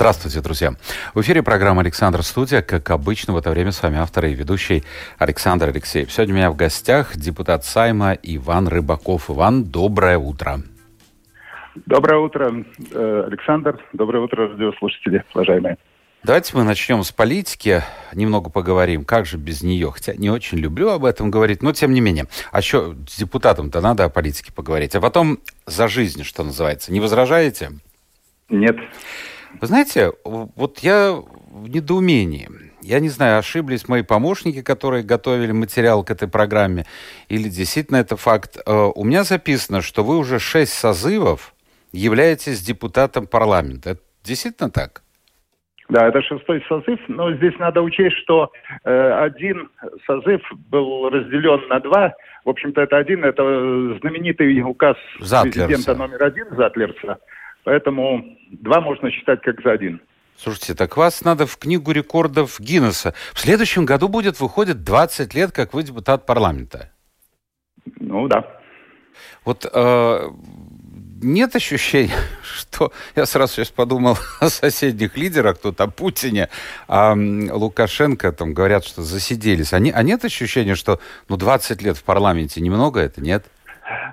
Здравствуйте, друзья. В эфире программа «Александр Студия». Как обычно, в это время с вами автор и ведущий Александр Алексеев. Сегодня у меня в гостях депутат Сайма Иван Рыбаков. Иван, доброе утро. Доброе утро, э, Александр. Доброе утро, радиослушатели, уважаемые. Давайте мы начнем с политики, немного поговорим. Как же без нее? Хотя не очень люблю об этом говорить, но тем не менее. А еще с депутатом-то надо о политике поговорить. А потом за жизнь, что называется. Не возражаете? Нет. Вы знаете, вот я в недоумении. Я не знаю, ошиблись мои помощники, которые готовили материал к этой программе, или действительно это факт. Э, у меня записано, что вы уже шесть созывов являетесь депутатом парламента. Это действительно так? Да, это шестой созыв, но здесь надо учесть, что э, один созыв был разделен на два. В общем-то, это один, это знаменитый указ Затлерса. президента номер один Затлерса, Поэтому два можно считать как за один. Слушайте, так вас надо в книгу рекордов Гиннесса. В следующем году будет, выходит, 20 лет, как вы депутат парламента. Ну, да. Вот э, нет ощущения, что... Я сразу сейчас подумал о соседних лидерах, тут о Путине, а Лукашенко, там говорят, что засиделись. А, не, а нет ощущения, что ну, 20 лет в парламенте немного это, нет?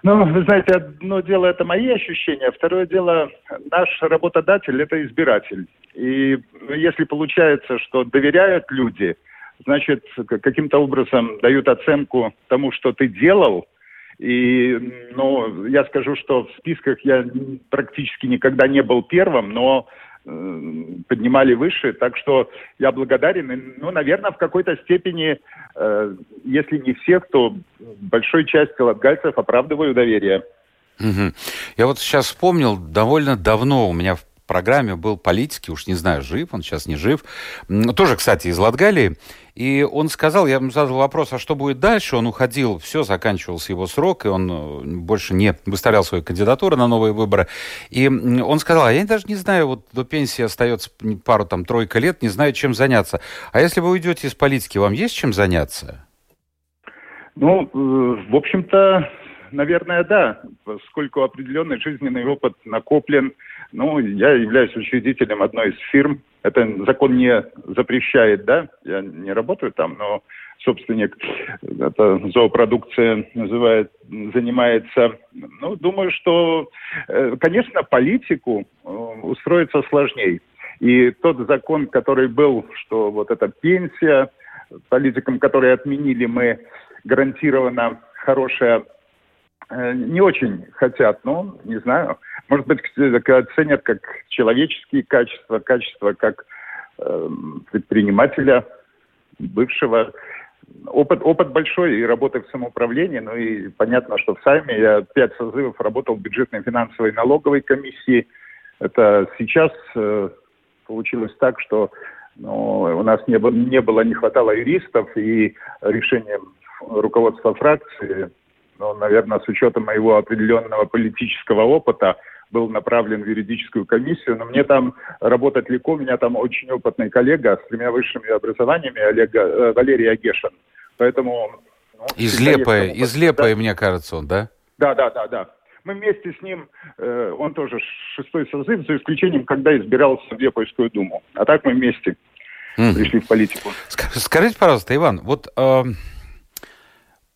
Ну, вы знаете, одно дело это мои ощущения, второе дело наш работодатель это избиратель. И если получается, что доверяют люди, значит, каким-то образом дают оценку тому, что ты делал, и, ну, я скажу, что в списках я практически никогда не был первым, но поднимали выше. Так что я благодарен. Ну, наверное, в какой-то степени, э, если не всех, то большой часть латгальцев оправдываю доверие. Угу. Я вот сейчас вспомнил, довольно давно у меня в программе был политики, уж не знаю, жив он, сейчас не жив, тоже, кстати, из Латгалии, и он сказал, я ему задал вопрос, а что будет дальше? Он уходил, все, заканчивался его срок, и он э, больше не выставлял свою кандидатуру на новые выборы. И он сказал, а я даже не знаю, вот до пенсии остается пару, там, тройка лет, не знаю, чем заняться. А если вы уйдете из политики, вам есть чем заняться? Ну, э, в общем-то, наверное, да, поскольку определенный жизненный опыт накоплен. Ну, я являюсь учредителем одной из фирм. Это закон не запрещает, да, я не работаю там, но собственник, это зоопродукция называет, занимается. Ну, думаю, что, э, конечно, политику э, устроиться сложнее. И тот закон, который был, что вот эта пенсия, политикам, которые отменили, мы гарантированно хорошая не очень хотят, но не знаю. Может быть, оценят как человеческие качества, качества как э, предпринимателя бывшего. Опыт, опыт большой и работы в самоуправлении, ну и понятно, что в Сайме я пять созывов работал в бюджетной финансовой налоговой комиссии. Это сейчас э, получилось так, что ну, у нас не не было, не хватало юристов, и решением руководства фракции ну, наверное, с учетом моего определенного политического опыта, был направлен в юридическую комиссию, но мне там работать легко, у меня там очень опытный коллега с тремя высшими образованиями, Олег, э, Валерий Агешин. Поэтому... Ну, из Лепая, из Лепая, да? мне кажется, он, да? Да, да, да, да. Мы вместе с ним, э, он тоже шестой созыв, за исключением, когда избирался в Лепойскую думу. А так мы вместе mm. пришли в политику. Скажите, пожалуйста, Иван, вот... Э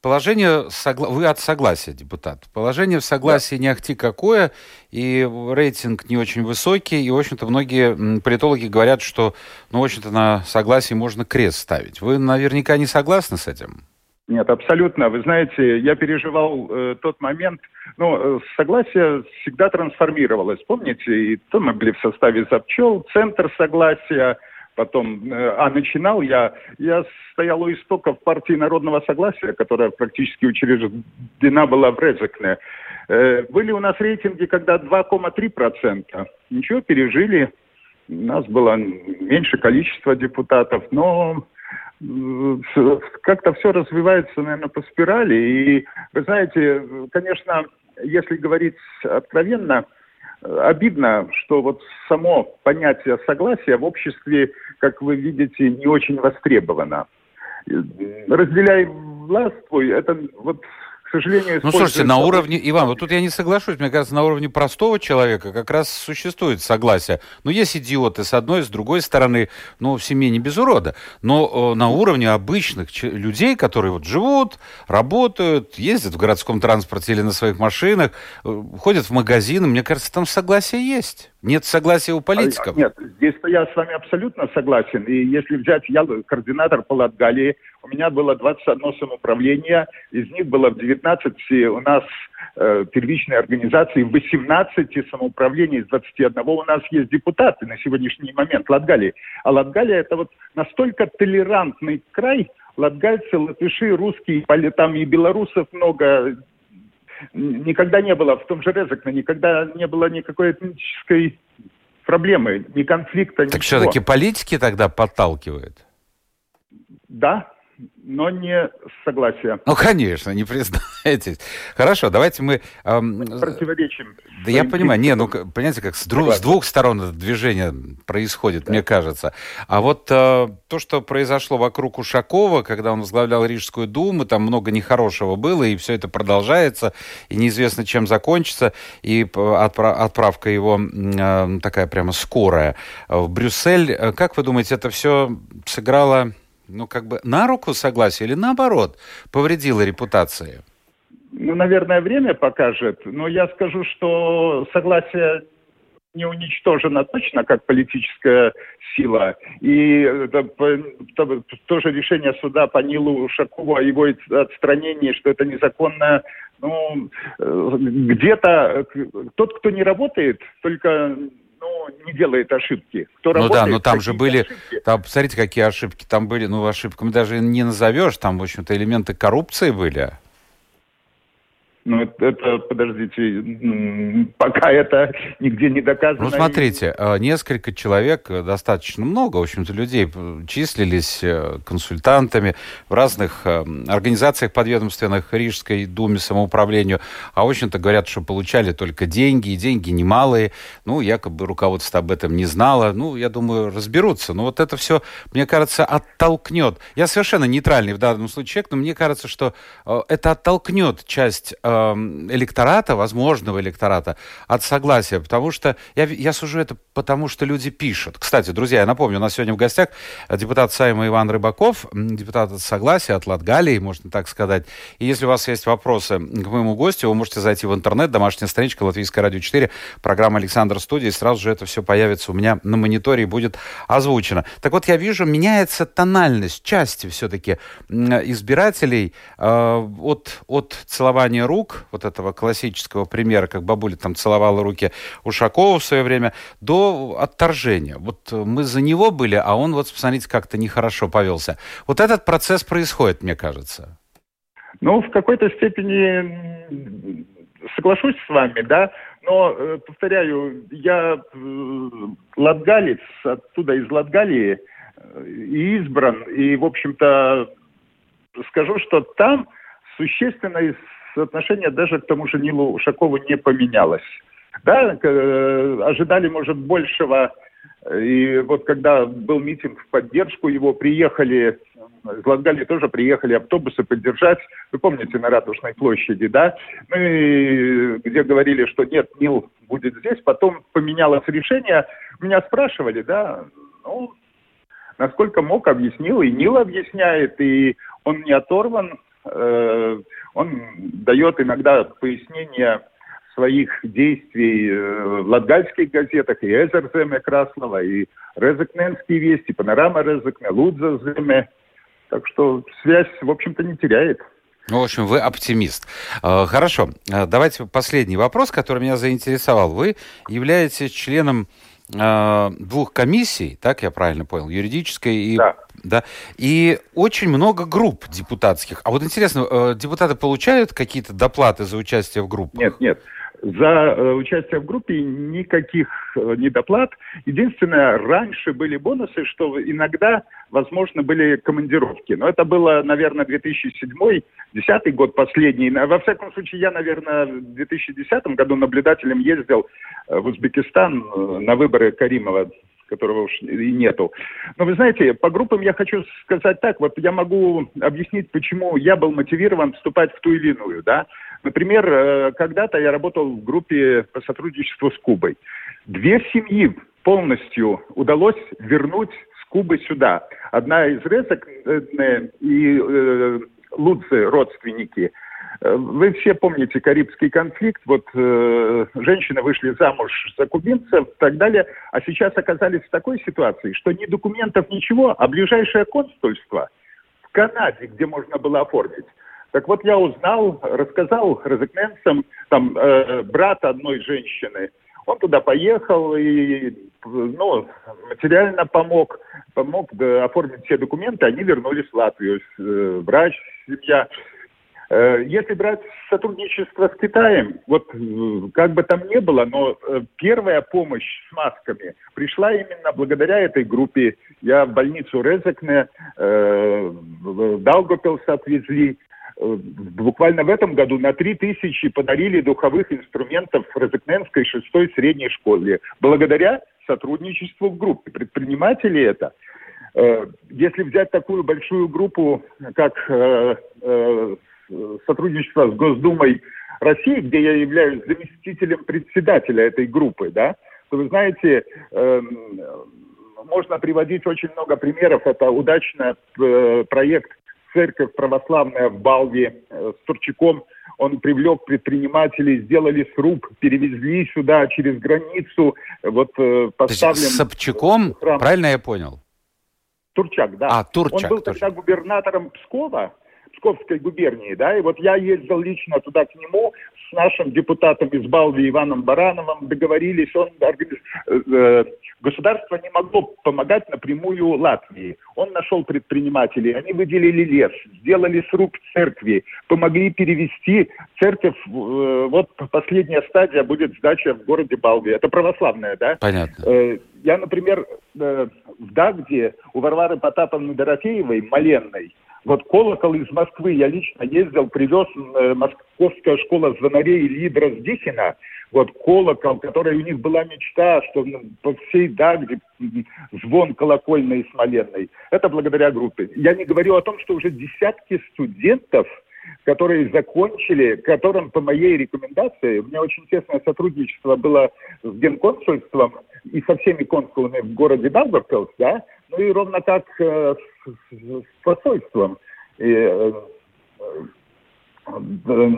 Положение, согла... вы от согласия, депутат. Положение в согласии да. не ахти какое, и рейтинг не очень высокий, и, в общем-то, многие политологи говорят, что, ну, в общем-то, на согласии можно крест ставить. Вы наверняка не согласны с этим? Нет, абсолютно. Вы знаете, я переживал э, тот момент, ну, э, согласие всегда трансформировалось. Помните, и то мы были в составе запчел, центр согласия, потом, э, а начинал я, я стоял у истоков партии народного согласия, которая практически учреждена была в Резекне. Э, были у нас рейтинги, когда 2,3%. Ничего, пережили. У нас было меньше количество депутатов, но как-то все развивается, наверное, по спирали. И, вы знаете, конечно, если говорить откровенно, обидно, что вот само понятие согласия в обществе, как вы видите, не очень востребовано. Разделяй властвуй, это вот к сожалению, Ну, слушайте, на уровне, Иван, вот тут я не соглашусь, мне кажется, на уровне простого человека как раз существует согласие. Ну, есть идиоты с одной, с другой стороны, ну, в семье не без урода. Но э, на уровне обычных людей, которые вот живут, работают, ездят в городском транспорте или на своих машинах, э, ходят в магазины, мне кажется, там согласие есть. Нет согласия у политиков. Нет, здесь я с вами абсолютно согласен. И если взять, я координатор по Латгалии, у меня было 21 самоуправление, из них было в 19 у нас э, первичной организации, в 18 самоуправлений из 21 у нас есть депутаты на сегодняшний момент Латгалии. А Латгалия это вот настолько толерантный край, латгальцы, латыши, русские, там и белорусов много, никогда не было, в том же Резекне, никогда не было никакой этнической проблемы, ни конфликта, Так все-таки политики тогда подталкивают? Да, но не согласия. Ну, конечно, не признаетесь. Хорошо, давайте мы... Эм, Противоречим. Да я понимаю. Не, ну, понимаете, как с, друг, с двух сторон это движение происходит, да. мне кажется. А вот э, то, что произошло вокруг Ушакова, когда он возглавлял Рижскую думу, там много нехорошего было, и все это продолжается, и неизвестно, чем закончится, и отправ, отправка его э, такая прямо скорая в Брюссель. Э, как вы думаете, это все сыграло ну, как бы на руку согласия или наоборот повредило репутации? Ну, наверное, время покажет. Но я скажу, что согласие не уничтожено точно как политическая сила. И это, то, тоже решение суда по Нилу Шакову о его отстранении, что это незаконно, ну, э, где-то тот, кто не работает, только ну, не делает ошибки. Кто ну работает, да, но там же были, ошибки. там, посмотрите, какие ошибки там были, ну, ошибками даже не назовешь, там, в общем-то, элементы коррупции были. Ну, это, это, подождите, пока это нигде не доказано. Ну, смотрите, э, несколько человек, э, достаточно много, в общем-то, людей числились э, консультантами в разных организациях подведомственных Рижской думе самоуправлению, а, в общем-то, говорят, что получали только деньги, и деньги немалые. Ну, якобы руководство об этом не знало. Ну, я думаю, разберутся. Но вот это все, мне кажется, оттолкнет. Я совершенно нейтральный в данном случае человек, но мне кажется, что это оттолкнет часть Эм, электората, возможного электората, от согласия. Потому что я, я сужу это потому, что люди пишут. Кстати, друзья, я напомню, у нас сегодня в гостях депутат Сайма Иван Рыбаков, депутат от согласия, от Латгалии, можно так сказать. И если у вас есть вопросы к моему гостю, вы можете зайти в интернет, домашняя страничка Латвийское радио 4, программа Александр Студия, и сразу же это все появится у меня на мониторе и будет озвучено. Так вот, я вижу, меняется тональность части все-таки избирателей э, от, от целования рук рук, вот этого классического примера, как бабуля там целовала руки Ушакова в свое время, до отторжения. Вот мы за него были, а он, вот, посмотрите, как-то нехорошо повелся. Вот этот процесс происходит, мне кажется. Ну, в какой-то степени соглашусь с вами, да, но, э, повторяю, я э, латгалец, оттуда из Латгалии, э, избран, и, в общем-то, скажу, что там существенно соотношение даже к тому же Нилу Ушакову не поменялось. Да, э, ожидали, может, большего. И вот когда был митинг в поддержку его, приехали, из Латгалии тоже приехали автобусы поддержать. Вы помните, на Ратушной площади, да? Ну и где говорили, что нет, Нил будет здесь. Потом поменялось решение. Меня спрашивали, да, ну, насколько мог, объяснил. И Нил объясняет, и он не оторван Э, он дает иногда пояснения своих действий э, в латгальских газетах, и Эзерземе Краслова, и Резекненские вести, Панорама Резекне, Лудзаземе. Так что связь, в общем-то, не теряет. Ну, в общем, вы оптимист. Э, хорошо, давайте последний вопрос, который меня заинтересовал. Вы являетесь членом двух комиссий, так я правильно понял, юридической и да да, и очень много групп депутатских. А вот интересно, э, депутаты получают какие-то доплаты за участие в группах? Нет, нет. За э, участие в группе никаких э, недоплат. Единственное, раньше были бонусы, что иногда возможно, были командировки. Но это было, наверное, 2007-2010 год последний. Во всяком случае, я, наверное, в 2010 году наблюдателем ездил э, в Узбекистан на выборы Каримова которого уж и нету. Но вы знаете, по группам я хочу сказать так, вот я могу объяснить, почему я был мотивирован вступать в ту или иную, да. Например, э, когда-то я работал в группе по сотрудничеству с Кубой. Две семьи полностью удалось вернуть с Кубы сюда. Одна из Резок э, и э, Лудзы родственники. Э, вы все помните Карибский конфликт. Вот э, женщины вышли замуж за кубинцев и так далее, а сейчас оказались в такой ситуации, что ни документов, ничего, а ближайшее консульство в Канаде, где можно было оформить, так вот, я узнал, рассказал резекненцам, там, э, брат одной женщины, он туда поехал и, ну, материально помог, помог оформить все документы, они вернулись в Латвию, э, врач, семья. Э, если брать сотрудничество с Китаем, вот э, как бы там ни было, но первая помощь с масками пришла именно благодаря этой группе. Я в больницу Резекне, э, в Даугапилс отвезли, буквально в этом году на 3 тысячи подарили духовых инструментов Розыкненской шестой средней школе. Благодаря сотрудничеству в группе. Предприниматели это. Э, если взять такую большую группу, как э, сотрудничество с Госдумой России, где я являюсь заместителем председателя этой группы, да, то вы знаете, эм, можно приводить очень много примеров. Это удачный проект церковь православная в Балве э, с Турчаком. Он привлек предпринимателей, сделали сруб, перевезли сюда через границу. Вот э, поставлен... С Собчаком? Храм. Правильно я понял? Турчак, да. А, Турчак. Он был тогда губернатором Пскова, Псковской губернии, да, и вот я ездил лично туда к нему с нашим депутатом из Балви Иваном Барановым, договорились, он организ... Э, э, государство не могло помогать напрямую Латвии. Он нашел предпринимателей, они выделили лес, сделали сруб церкви, помогли перевести церковь, э, вот последняя стадия будет сдача в городе Балви. Это православная, да? Понятно. Я, например, в Дагде у Варвары Потаповны Дорофеевой, Маленной, вот колокол из Москвы я лично ездил, привез э, московская школа звонарей Ильи Дроздихина. Вот колокол, который у них была мечта, что ну, по всей Дагде звон колокольной и смоленной. Это благодаря группе. Я не говорю о том, что уже десятки студентов которые закончили, которым по моей рекомендации, у меня очень тесное сотрудничество было с генконсульством и со всеми консулами в городе Даугавпилс, да, ну и ровно так э, с, посольством. И, э, э,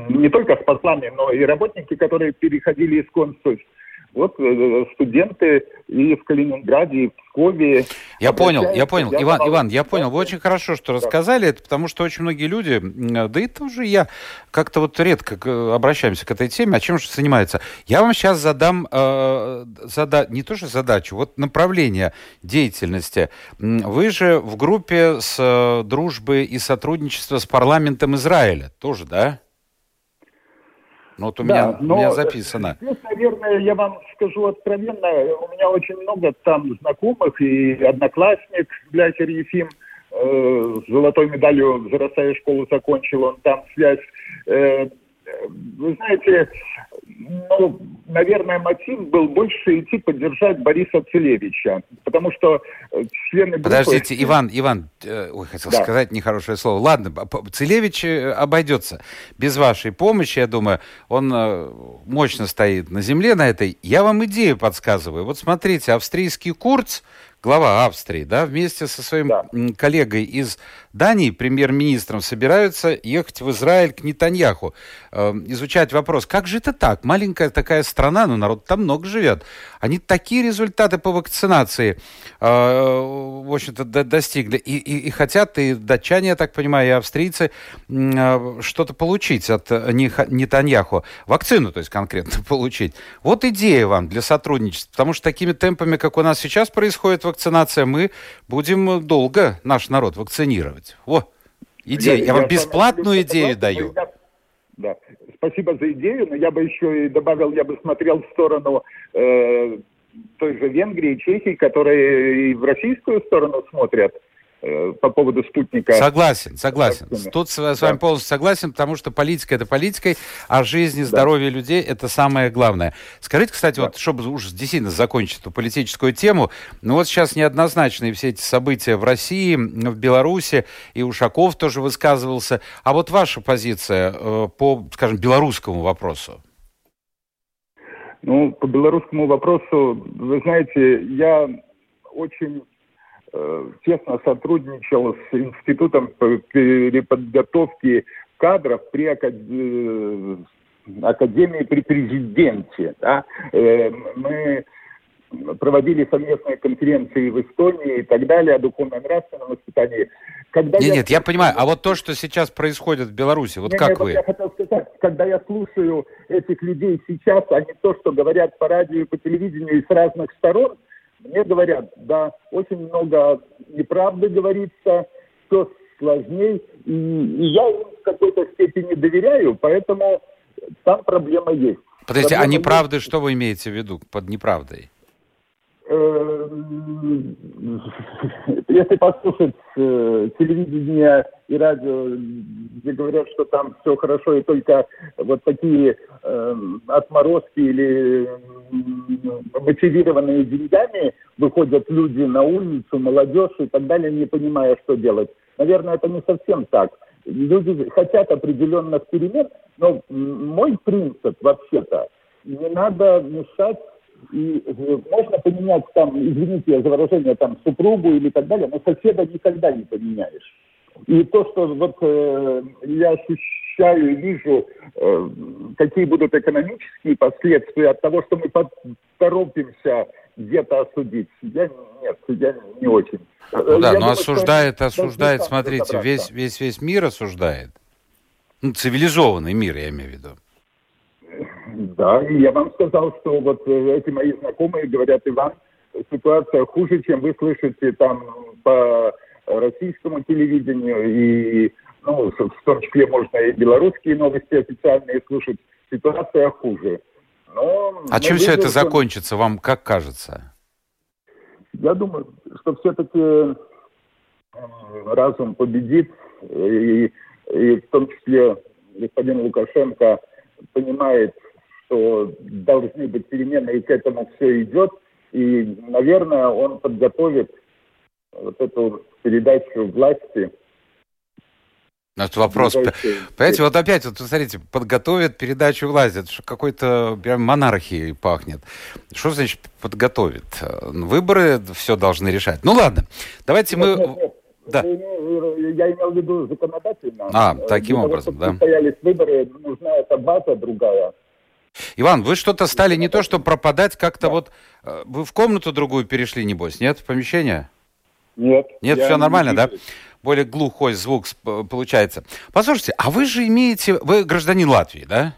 не только с послами, но и работники, которые переходили из консульств вот э, студенты и в Калининграде, и в Пскове. Я понял, я понял. Иван, Иван, я понял. Вы очень хорошо, что рассказали это, потому что очень многие люди, да и тоже я, как-то вот редко обращаемся к этой теме, а чем же занимается. Я вам сейчас задам э, зада... не то что задачу, вот направление деятельности. Вы же в группе с э, дружбы и сотрудничества с парламентом Израиля тоже, да? Ну вот у, да, меня, но у меня записано. Здесь, наверное, я вам скажу откровенно, у меня очень много там знакомых и одноклассник Бляхер Ефим э, с золотой медалью «Зарастая школу» закончил, он там связь. Э, вы знаете, ну, наверное, мотив был больше идти поддержать Бориса Целевича, потому что э, члены... Группы... Подождите, Иван, Иван, э, ой, хотел да. сказать нехорошее слово. Ладно, Целевич э, обойдется без вашей помощи, я думаю, он мощно стоит на земле на этой. Я вам идею подсказываю. Вот смотрите, австрийский Курц, глава Австрии, да, вместе со своим да. коллегой из Дании, премьер-министром, собираются ехать в Израиль к Нетаньяху, э, изучать вопрос, как же это так? Маленькая такая страна, но народ там много живет. Они такие результаты по вакцинации, э, в общем-то, до, достигли. И, и, и хотят, и датчане, я так понимаю, и австрийцы э, что-то получить от Нетаньяху. Вакцину, то есть конкретно получить. Вот идея вам для сотрудничества. Потому что такими темпами, как у нас сейчас происходит вакцинация, мы будем долго наш народ вакцинировать. Во, идея. Я, я вам бесплатную идею даю. Да, спасибо за идею, но я бы еще и добавил, я бы смотрел в сторону э, той же Венгрии, Чехии, которые и в российскую сторону смотрят. Э, по поводу спутника. Согласен, согласен. Тут с, с вами полностью согласен, потому что политика это политикой, а жизнь и здоровье да. людей это самое главное. Скажите, кстати, да. вот чтобы уж действительно закончить эту политическую тему, ну вот сейчас неоднозначные все эти события в России, в Беларуси, и Ушаков тоже высказывался. А вот ваша позиция э, по, скажем, белорусскому вопросу? Ну, по белорусскому вопросу, вы знаете, я очень тесно сотрудничал с Институтом переподготовки кадров при э, Академии при президенте. Да? Э, мы проводили совместные конференции в Эстонии и так далее о духовно-нравственном воспитании. Когда нет, я... нет, я понимаю. А вот то, что сейчас происходит в Беларуси, вот нет, как нет, вы? Я хотел сказать, когда я слушаю этих людей сейчас, а не то, что говорят по радио и по телевидению и с разных сторон, мне говорят, да, очень много неправды говорится, все сложнее, и, и я им в какой-то степени доверяю, поэтому там проблема есть. Подождите, а проблема а неправды, есть. что вы имеете в виду под неправдой? Если послушать э, телевидение и радио, где говорят, что там все хорошо, и только вот такие э, отморозки или мотивированные деньгами выходят люди на улицу, молодежь и так далее, не понимая, что делать. Наверное, это не совсем так. Люди хотят определенных перемен, но мой принцип вообще-то не надо мешать и э, можно поменять там, извините за выражение, там, супругу или так далее, но соседа никогда не поменяешь. И то, что вот э, я ощущаю и вижу, э, какие будут экономические последствия от того, что мы торопимся где-то осудить, я нет, я не очень. Ну да, я но думаю, осуждает, осуждает, смотрите, весь, весь, весь мир осуждает. Ну, цивилизованный мир, я имею в виду. Да, и я вам сказал, что вот э, эти мои знакомые говорят, Иван, ситуация хуже, чем вы слышите там по российскому телевидению, и ну, в том числе можно и белорусские новости официальные слушать, ситуация хуже. Но а чем все это закончится, вам как кажется? Я думаю, что все-таки разум победит, и, и в том числе господин Лукашенко понимает, что должны быть перемены, и к этому все идет. И, наверное, он подготовит вот эту передачу власти. Это вопрос. Понимаете, вот опять, вот смотрите, подготовит передачу власти. Это что какой-то прям монархией пахнет. Что значит подготовит? Выборы все должны решать. Ну ладно, давайте нет, мы... Нет, нет. Да. Я имел в виду законодательно. А, таким Для образом, того, да. состоялись выборы, нужна эта база другая. Иван, вы что-то стали не то, что пропадать, как-то да. вот... Э, вы в комнату другую перешли, небось, нет? В помещение? Нет. Нет, все нормально, не да? Более глухой звук получается. Послушайте, а вы же имеете... Вы гражданин Латвии, да?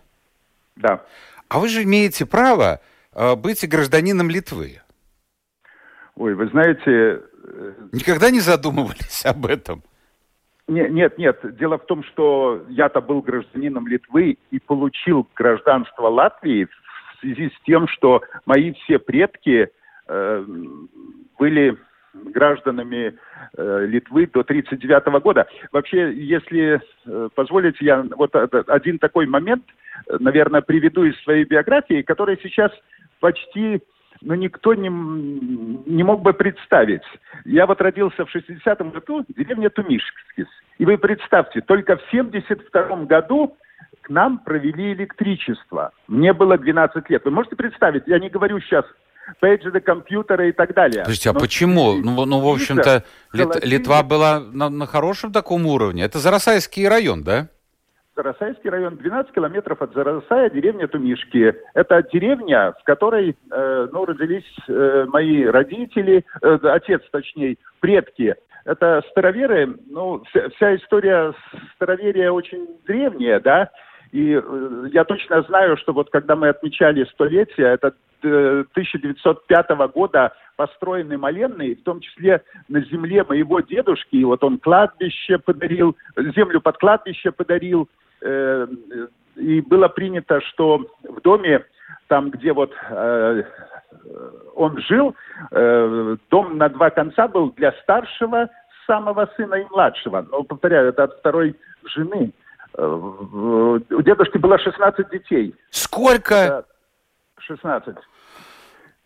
Да. А вы же имеете право э, быть гражданином Литвы. Ой, вы знаете... Э, Никогда не задумывались об этом? Нет, нет, нет. Дело в том, что я-то был гражданином Литвы и получил гражданство Латвии в связи с тем, что мои все предки э, были гражданами э, Литвы до 1939 года. Вообще, если э, позволите, я вот один такой момент, э, наверное, приведу из своей биографии, который сейчас почти ну, никто не, не мог бы представить. Я вот родился в 60-м году в деревне Тумишкис. И вы представьте, только в 72-м году к нам провели электричество. Мне было 12 лет. Вы можете представить? Я не говорю сейчас пейджеры, компьютеры и так далее. Подождите, а Но почему? Ну, ну, в общем-то, Лит, Литва была на, на хорошем таком уровне. Это Зарасайский район, да? Зарасайский район, 12 километров от Зарасая, деревня Тумишки. Это деревня, в которой э, ну, родились э, мои родители, э, отец точнее, предки. Это староверы, ну, вся, вся история староверия очень древняя, да, и э, я точно знаю, что вот когда мы отмечали столетие, это 1905 э, года построены моленные, в том числе на земле моего дедушки, и вот он кладбище подарил, землю под кладбище подарил, Э, и было принято, что в доме, там, где вот э, он жил, э, дом на два конца был для старшего самого сына и младшего. Но, повторяю, это от второй жены. У дедушки было 16 детей. Сколько? 16.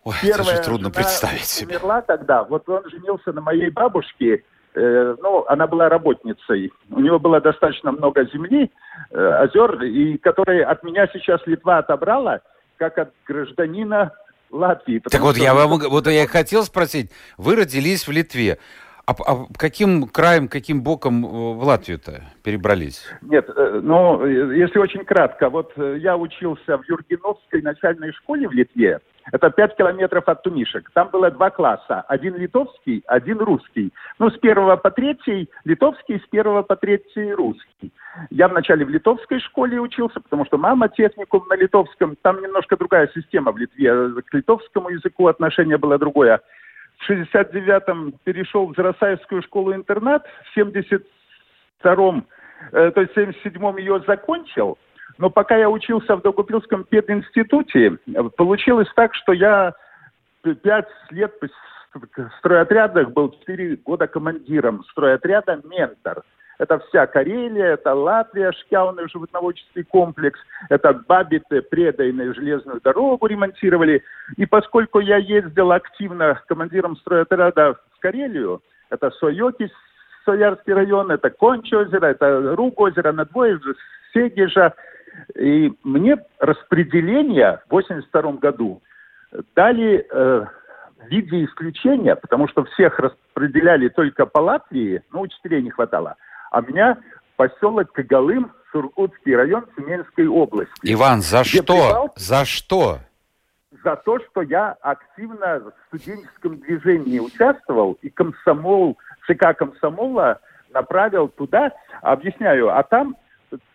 Ой, Первая это же трудно представить себе. умерла тогда. Вот он женился на моей бабушке. Э, ну, она была работницей. У него было достаточно много земли, э, озер, и которые от меня сейчас Литва отобрала, как от гражданина Латвии. Так вот, я вам, вот я хотел спросить, вы родились в Литве. А, а каким краем, каким боком э, в Латвию-то перебрались? Нет, ну, если очень кратко, вот я учился в Юргеновской начальной школе в Литве, это 5 километров от Тунишек. Там было два класса. Один литовский, один русский. Ну, с первого по третий литовский, с первого по третий русский. Я вначале в литовской школе учился, потому что мама техникум на литовском. Там немножко другая система в Литве. К литовскому языку отношение было другое в 69-м перешел в Зарасаевскую школу-интернат, в 72-м, э, то есть в 77-м ее закончил, но пока я учился в Догупилском пединституте, получилось так, что я пять лет в стройотрядах был, четыре года командиром стройотряда «Ментор». Это вся Карелия, это Латвия, Шкяуный животноводческий комплекс, это Бабиты, Предайную железную дорогу ремонтировали. И поскольку я ездил активно командиром стройотряда в Карелию, это Сойоки, Соярский район, это Конч озеро, это Руг озеро, Надвоежа, Сегежа. И мне распределение в 82 году дали э, в виде исключения, потому что всех распределяли только по Латвии, ну, учителей не хватало – а меня поселок Кагалым, Сургутский район Тюменской области. Иван, за что? Прибал... За что? За то, что я активно в студенческом движении участвовал и комсомол, ЦК комсомола направил туда, объясняю, а там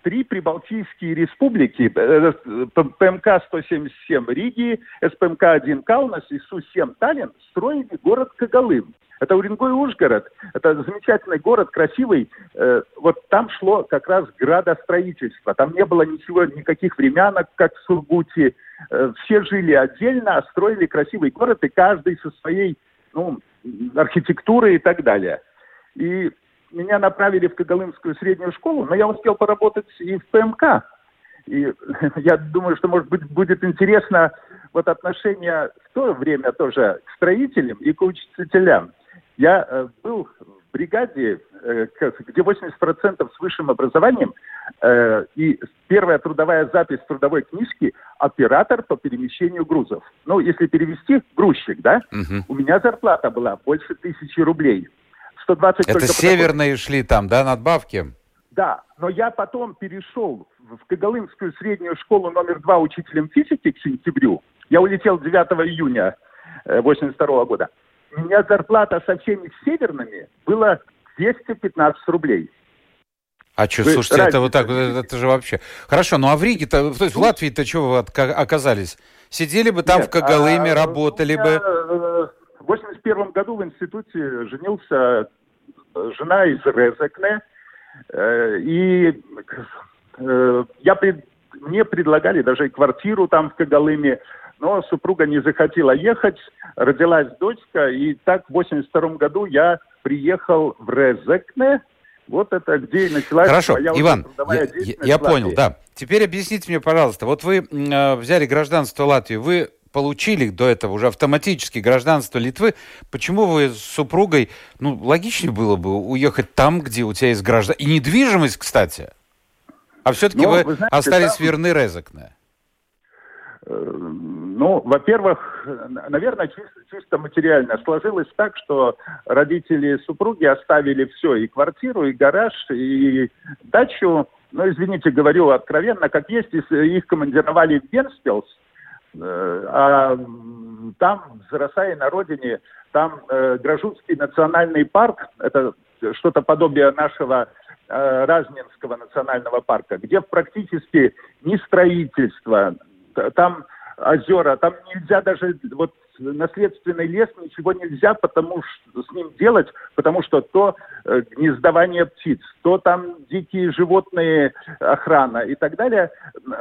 три прибалтийские республики, э, ПМК-177 Риги, СПМК-1 Каунас и Су-7 Таллин строили город Кагалым. Это Уренгой Ужгород. Это замечательный город, красивый. Э, вот там шло как раз градостроительство. Там не было ничего, никаких времянок, как в Сургуте. Э, все жили отдельно, строили красивый город, и каждый со своей ну, архитектурой и так далее. И меня направили в Когалымскую среднюю школу, но я успел поработать и в ПМК. И я думаю, что, может быть, будет интересно вот отношение в то время тоже к строителям и к учителям. Я э, был в бригаде, э, где 80% с высшим образованием, э, и первая трудовая запись трудовой книжки – оператор по перемещению грузов. Ну, если перевести, грузчик, да? Угу. У меня зарплата была больше тысячи рублей. 120 Это северные шли там, да, надбавки? Да, но я потом перешел в Когалымскую среднюю школу номер два учителем физики к сентябрю. Я улетел 9 июня 82 года у меня зарплата со всеми северными была 215 рублей. А что, слушайте, разница. это вот так, это же вообще... Хорошо, ну а в Риге-то, то есть в Латвии-то что вы оказались? Сидели бы там Нет, в Когалыме, а, работали бы? Э, в 81 году в институте женился э, жена из Резекне, э, и я пред... мне предлагали даже квартиру там в Когалыме, но супруга не захотела ехать, родилась дочка, и так в 82 году я приехал в Резекне, вот это где и началась Хорошо, моя Иван, я, я понял, да. Теперь объясните мне, пожалуйста, вот вы э, взяли гражданство Латвии, вы получили до этого уже автоматически гражданство Литвы, почему вы с супругой, ну, логичнее было бы уехать там, где у тебя есть гражданство, и недвижимость, кстати, а все-таки ну, вы, вы знаете, остались там... верны Резекне? Э, ну, во-первых, наверное, чисто, чисто материально сложилось так, что родители супруги оставили все, и квартиру, и гараж, и дачу. Ну, извините, говорю откровенно, как есть, их командировали в Генспилс, э, а там, в Зарасае, на родине, там э, Гражутский национальный парк, это что-то подобие нашего э, Разнинского национального парка, где практически ни строительство, там озера, там нельзя даже вот наследственный лес ничего нельзя потому что с ним делать, потому что то э, гнездование птиц, то там дикие животные охрана и так далее.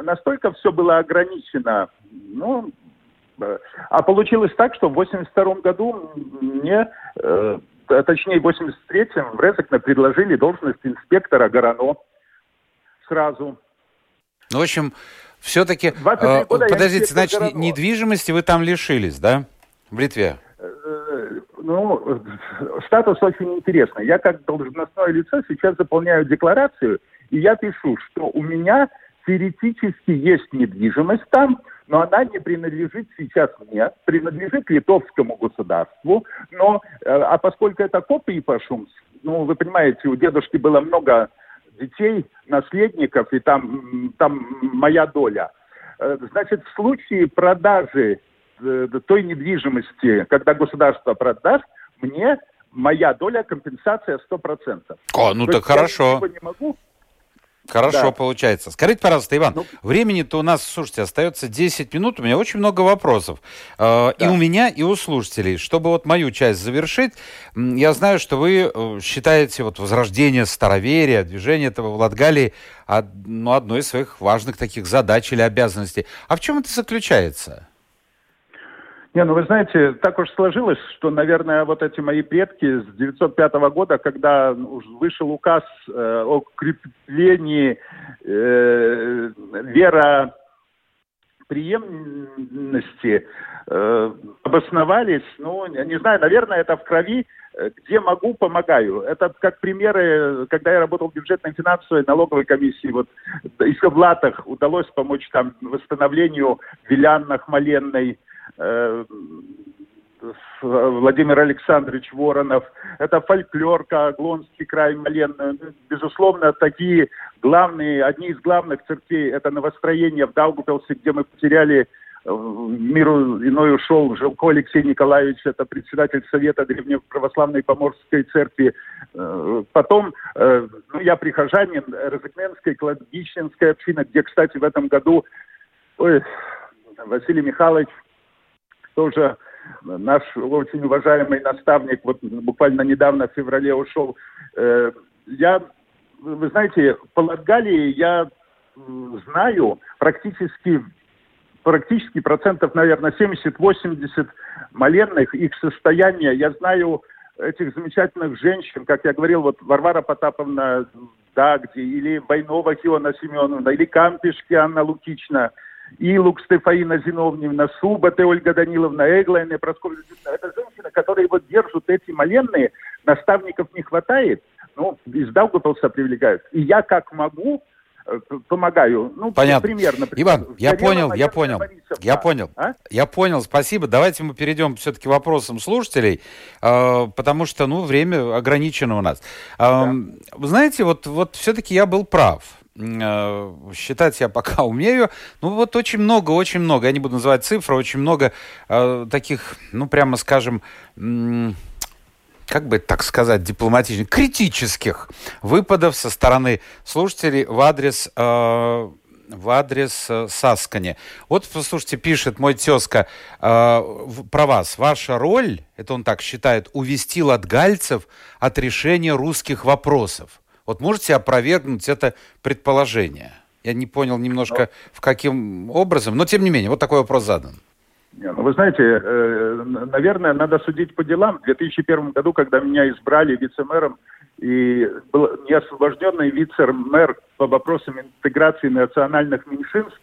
Настолько все было ограничено. Ну, э, а получилось так, что в 82 году мне э, точнее, в 83-м в Резекне предложили должность инспектора ГОРАНО сразу. Ну, в общем, все-таки... Э, подождите, значит, ГОРАНО. недвижимости вы там лишились, да? В Литве? Э, ну, статус очень интересный. Я как должностное лицо сейчас заполняю декларацию, и я пишу, что у меня теоретически есть недвижимость там, но она не принадлежит сейчас мне, принадлежит литовскому государству, но, э, а поскольку это копии Пашумс, ну, вы понимаете, у дедушки было много детей, наследников, и там, там моя доля. Э, значит, в случае продажи э, той недвижимости, когда государство продаст, мне моя доля компенсация 100%. О, ну То так хорошо. Я не могу, Хорошо да. получается. Скажите, пожалуйста, Иван, ну, времени-то у нас, слушайте, остается 10 минут, у меня очень много вопросов. Э, да. И у меня, и у слушателей. Чтобы вот мою часть завершить, я знаю, что вы э, считаете вот возрождение староверия, движение этого в Латгалии ну, одной из своих важных таких задач или обязанностей. А в чем это заключается? Не, ну вы знаете, так уж сложилось, что, наверное, вот эти мои предки с 905 года, когда вышел указ э, о креплении э, вероприемности, э, обосновались, ну, не знаю, наверное, это в крови, э, где могу, помогаю. Это как примеры, когда я работал в бюджетной финансовой налоговой комиссии, вот в Латах удалось помочь там восстановлению Вилян Хмаленной, Э, Владимир Александрович Воронов, это фольклорка, Оглонский край, Мален. Безусловно, такие главные, одни из главных церквей, это новостроение в Даугупилсе, где мы потеряли в э, миру иной ушел Жилко Алексей Николаевич, это председатель Совета Древней Православной Поморской Церкви. Э, потом, ну, я прихожанин Розыкненской, кладбищенской общины, где, кстати, в этом году ой, Василий Михайлович тоже наш очень уважаемый наставник, вот буквально недавно в феврале ушел. Э, я, вы знаете, по Латгалии я знаю практически практически процентов, наверное, 70-80 маленных, их состояние. Я знаю этих замечательных женщин, как я говорил, вот Варвара Потаповна Дагди, или Войнова Хиона Семеновна, или Кампишки Анна Лукична – Илук Стефаина Зиновневна, Субаты Ольга Даниловна, Эглайна, Прасковья Это женщины, которые вот держат эти маленные, наставников не хватает, ну, из Даугавпилса привлекают. И я как могу, э, помогаю. Ну, Понятно. Примерно. Иван, я понял, я понял, я понял, а? я понял, спасибо. Давайте мы перейдем все-таки к вопросам слушателей, э, потому что, ну, время ограничено у нас. Э, да. Знаете, вот, вот все-таки я был прав. Э, считать я пока умею. Ну вот очень много, очень много, я не буду называть цифры, очень много э, таких, ну прямо скажем, как бы так сказать дипломатично, критических выпадов со стороны слушателей в адрес э, в адрес э, Саскани. Вот, послушайте, пишет мой тезка э, про вас. Ваша роль, это он так считает, увести латгальцев от решения русских вопросов. Вот можете опровергнуть это предположение? Я не понял немножко, в каким образом, но тем не менее, вот такой вопрос задан. Ну, вы знаете, э, наверное, надо судить по делам. В 2001 году, когда меня избрали вице-мэром, и был неосвобожденный вице-мэр по вопросам интеграции национальных меньшинств,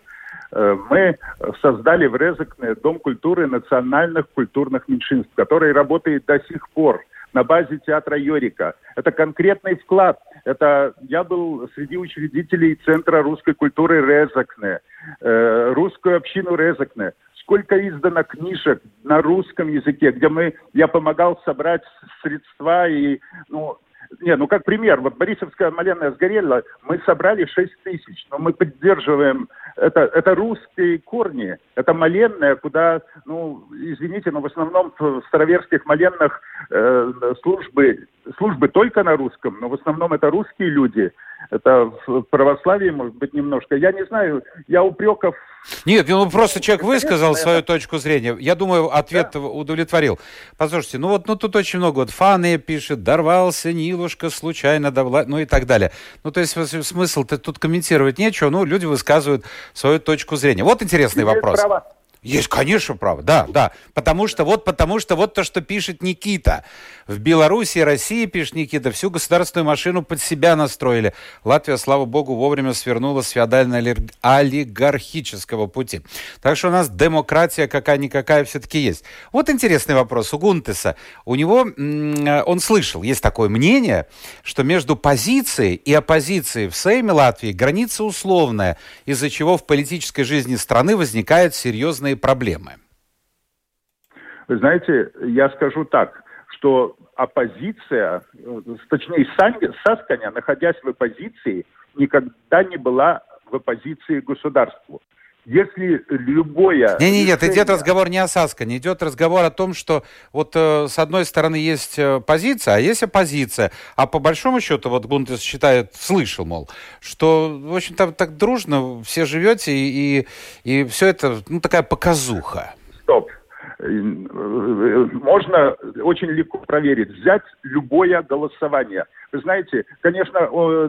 э, мы создали в Резекне Дом культуры национальных культурных меньшинств, который работает до сих пор на базе театра Йорика. Это конкретный вклад. Это я был среди учредителей Центра русской культуры Резакне, э, русскую общину Резакне. Сколько издано книжек на русском языке, где мы, я помогал собрать средства и, ну, не, ну как пример, вот Борисовская Маленная сгорела, мы собрали 6 тысяч, но мы поддерживаем, это, это русские корни, это Маленная, куда, ну, извините, но в основном в староверских Маленных э, службы, службы только на русском, но в основном это русские люди, это в православии, может быть, немножко. Я не знаю, я упреков нет, ну просто человек высказал свою точку зрения. Я думаю, ответ да. удовлетворил. Послушайте, ну вот ну тут очень много. Вот Фаны пишет, дорвался Нилушка, случайно довла... ну и так далее. Ну то есть смысл-то тут комментировать нечего. Ну люди высказывают свою точку зрения. Вот интересный Имеет вопрос. Право. Есть, конечно, право, да, да. Потому что вот, потому что вот то, что пишет Никита. В Беларуси России, пишет Никита, всю государственную машину под себя настроили. Латвия, слава богу, вовремя свернула с феодально-олигархического пути. Так что у нас демократия какая-никакая все-таки есть. Вот интересный вопрос у Гунтеса. У него, он слышал, есть такое мнение, что между позицией и оппозицией в Сейме Латвии граница условная, из-за чего в политической жизни страны возникают серьезные проблемы. Вы знаете, я скажу так, что оппозиция, точнее Сасканя, находясь в оппозиции, никогда не была в оппозиции государству если любое... Не, не, нет, идет разговор не о Саскане, идет разговор о том, что вот э, с одной стороны есть э, позиция, а есть оппозиция, а по большому счету, вот Бунтес считает, слышал, мол, что, в общем-то, так дружно все живете, и, и, и все это, ну, такая показуха. Стоп. Э, можно очень легко проверить, взять любое голосование – вы знаете, конечно,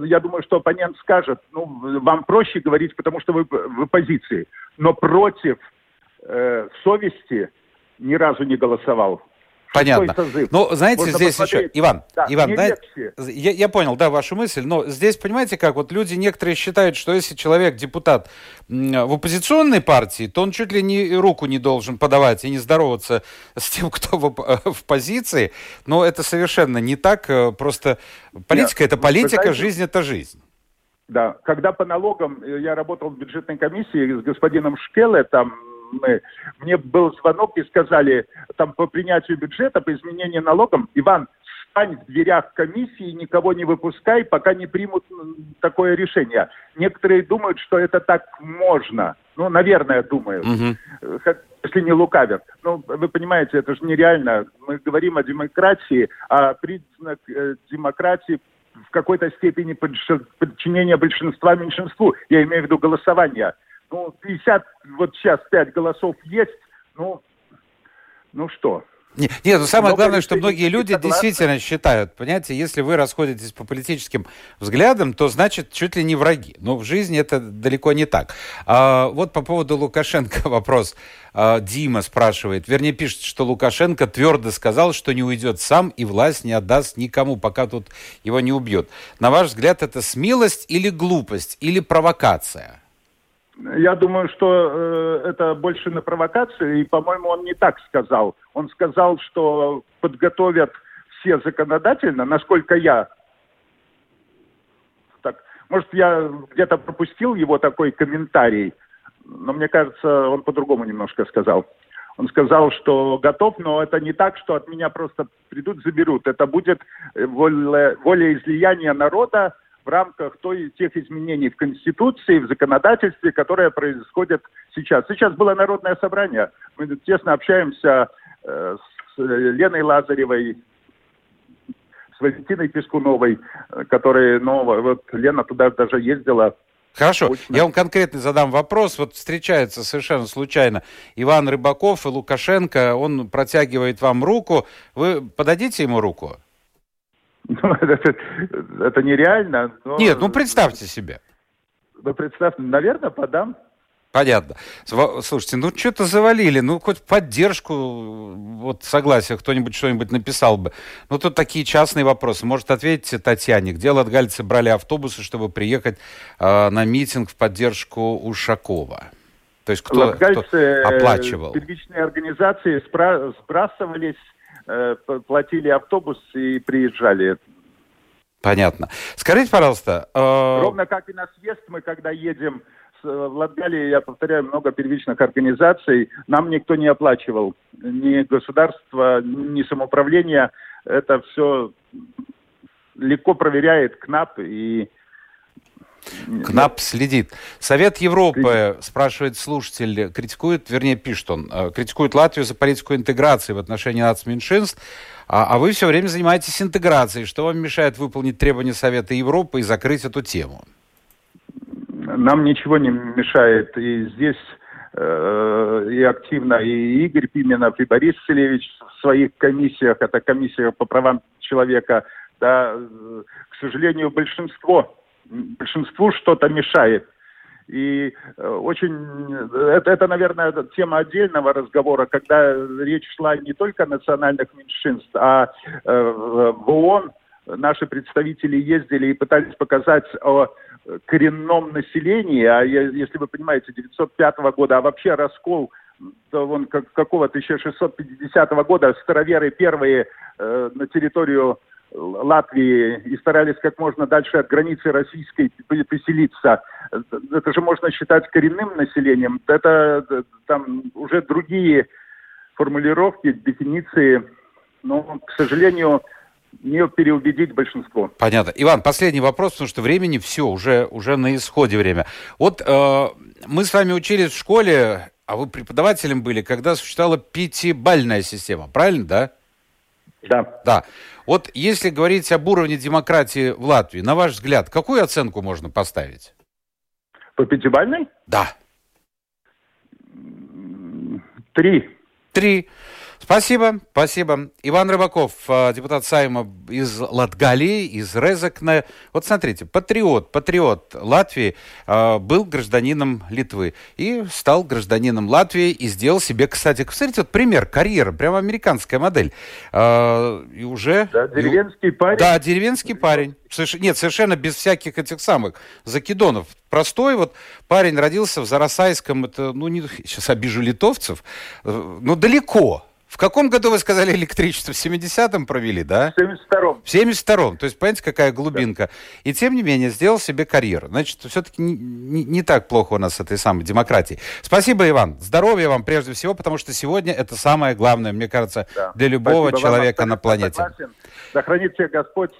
я думаю, что оппонент скажет, ну, вам проще говорить, потому что вы в оппозиции, но против э, совести ни разу не голосовал. Понятно. Ну, знаете, Можно здесь посмотреть. еще... Иван, да, Иван, да, я, я понял, да, вашу мысль, но здесь, понимаете, как вот люди некоторые считают, что если человек депутат в оппозиционной партии, то он чуть ли не руку не должен подавать и не здороваться с тем, кто в, в позиции. Но это совершенно не так. Э, просто политика Нет, это политика, знаете, жизнь это жизнь. Да, когда по налогам э, я работал в бюджетной комиссии с господином Шкеле, там мы, мне был звонок и сказали, там по принятию бюджета, по изменению налогам, Иван, встань в дверях комиссии, никого не выпускай, пока не примут такое решение. Некоторые думают, что это так можно. Ну, наверное, думают, угу. если не лукавят. Ну, вы понимаете, это же нереально. Мы говорим о демократии, а признак э, демократии в какой-то степени подчинения большинства меньшинству. Я имею в виду голосование ну, 50, вот сейчас 5 голосов есть, ну, ну что? Нет, нет, ну самое главное, что многие люди действительно считают, понимаете, если вы расходитесь по политическим взглядам, то значит чуть ли не враги. Но в жизни это далеко не так. А, вот по поводу Лукашенко вопрос. А, Дима спрашивает, вернее пишет, что Лукашенко твердо сказал, что не уйдет сам и власть не отдаст никому, пока тут его не убьют. На ваш взгляд, это смелость или глупость, или провокация? Я думаю, что э, это больше на провокацию, и, по-моему, он не так сказал. Он сказал, что подготовят все законодательно, насколько я... Так, может, я где-то пропустил его такой комментарий, но мне кажется, он по-другому немножко сказал. Он сказал, что готов, но это не так, что от меня просто придут, заберут. Это будет воля, волеизлияние народа, в рамках той, тех изменений в Конституции, в законодательстве, которые происходят сейчас. Сейчас было народное собрание. Мы тесно общаемся э, с Леной Лазаревой, с Валентиной Пескуновой, э, которые, ну, вот Лена туда даже ездила Хорошо, Очень... я вам конкретно задам вопрос. Вот встречается совершенно случайно Иван Рыбаков и Лукашенко, он протягивает вам руку. Вы подадите ему руку? Ну, это, это нереально. Но... Нет, ну представьте себе. Ну, представьте, наверное, подам. Понятно. Слушайте, ну что-то завалили, ну хоть поддержку, вот согласие, кто-нибудь что-нибудь написал бы. Ну тут такие частные вопросы. Может, ответите Татьяне, где латгальцы брали автобусы, чтобы приехать э, на митинг в поддержку Ушакова? То есть кто, латгальцы, кто э, оплачивал? Первичные организации спра- сбрасывались платили автобус и приезжали. Понятно. Скажите, пожалуйста... Э... Ровно как и на съезд мы, когда едем в Латгалии, я повторяю, много первичных организаций, нам никто не оплачивал. Ни государство, ни самоуправление. Это все легко проверяет КНАП и КНАП следит. Совет Европы, спрашивает слушатель, критикует, вернее, пишет он, э, критикует Латвию за политику интеграции в отношении нацменьшинств, а, а вы все время занимаетесь интеграцией. Что вам мешает выполнить требования Совета Европы и закрыть эту тему? Нам ничего не мешает. И здесь э, и активно и Игорь Пименов, и Борис Селевич в своих комиссиях, это комиссия по правам человека, да, э, к сожалению, большинство большинству что-то мешает. И э, очень, это, это, наверное, тема отдельного разговора, когда речь шла не только о национальных меньшинств, а э, в ООН наши представители ездили и пытались показать о коренном населении, а если вы понимаете, 905 года, а вообще раскол то вон как, какого 1650 года староверы первые э, на территорию Латвии и старались как можно дальше от границы российской поселиться. Это же можно считать коренным населением. Это там уже другие формулировки, дефиниции. Но, к сожалению, не переубедить большинство. Понятно. Иван, последний вопрос, потому что времени все, уже, уже на исходе время. Вот э, мы с вами учились в школе, а вы преподавателем были, когда существовала пятибальная система, правильно, да? Да. Да. Вот если говорить об уровне демократии в Латвии, на ваш взгляд, какую оценку можно поставить? По пятибальной? Да. Три. Три. Спасибо, спасибо. Иван Рыбаков, э, депутат Сайма из Латгалии, из Резекне. Вот смотрите, патриот, патриот Латвии э, был гражданином Литвы и стал гражданином Латвии и сделал себе, кстати, смотрите, вот пример, карьера, прямо американская модель. Э, и уже... Да, деревенский парень. Да, деревенский парень. Нет, совершенно без всяких этих самых закидонов. Простой вот парень родился в Зарасайском, это, ну, не, сейчас обижу литовцев, но далеко, в каком году, вы сказали, электричество? В 70-м провели, да? В 72-м. В 72-м. То есть, понимаете, какая глубинка. Да. И, тем не менее, сделал себе карьеру. Значит, все-таки не, не, не так плохо у нас с этой самой демократией. Спасибо, Иван. Здоровья вам прежде всего, потому что сегодня это самое главное, мне кажется, да. для любого Спасибо человека вам, на планете. Согласен. Да хранит всех Господь.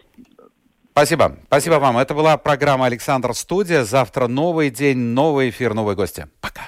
Спасибо. Спасибо вам. Это была программа «Александр Студия». Завтра новый день, новый эфир, новые гости. Пока.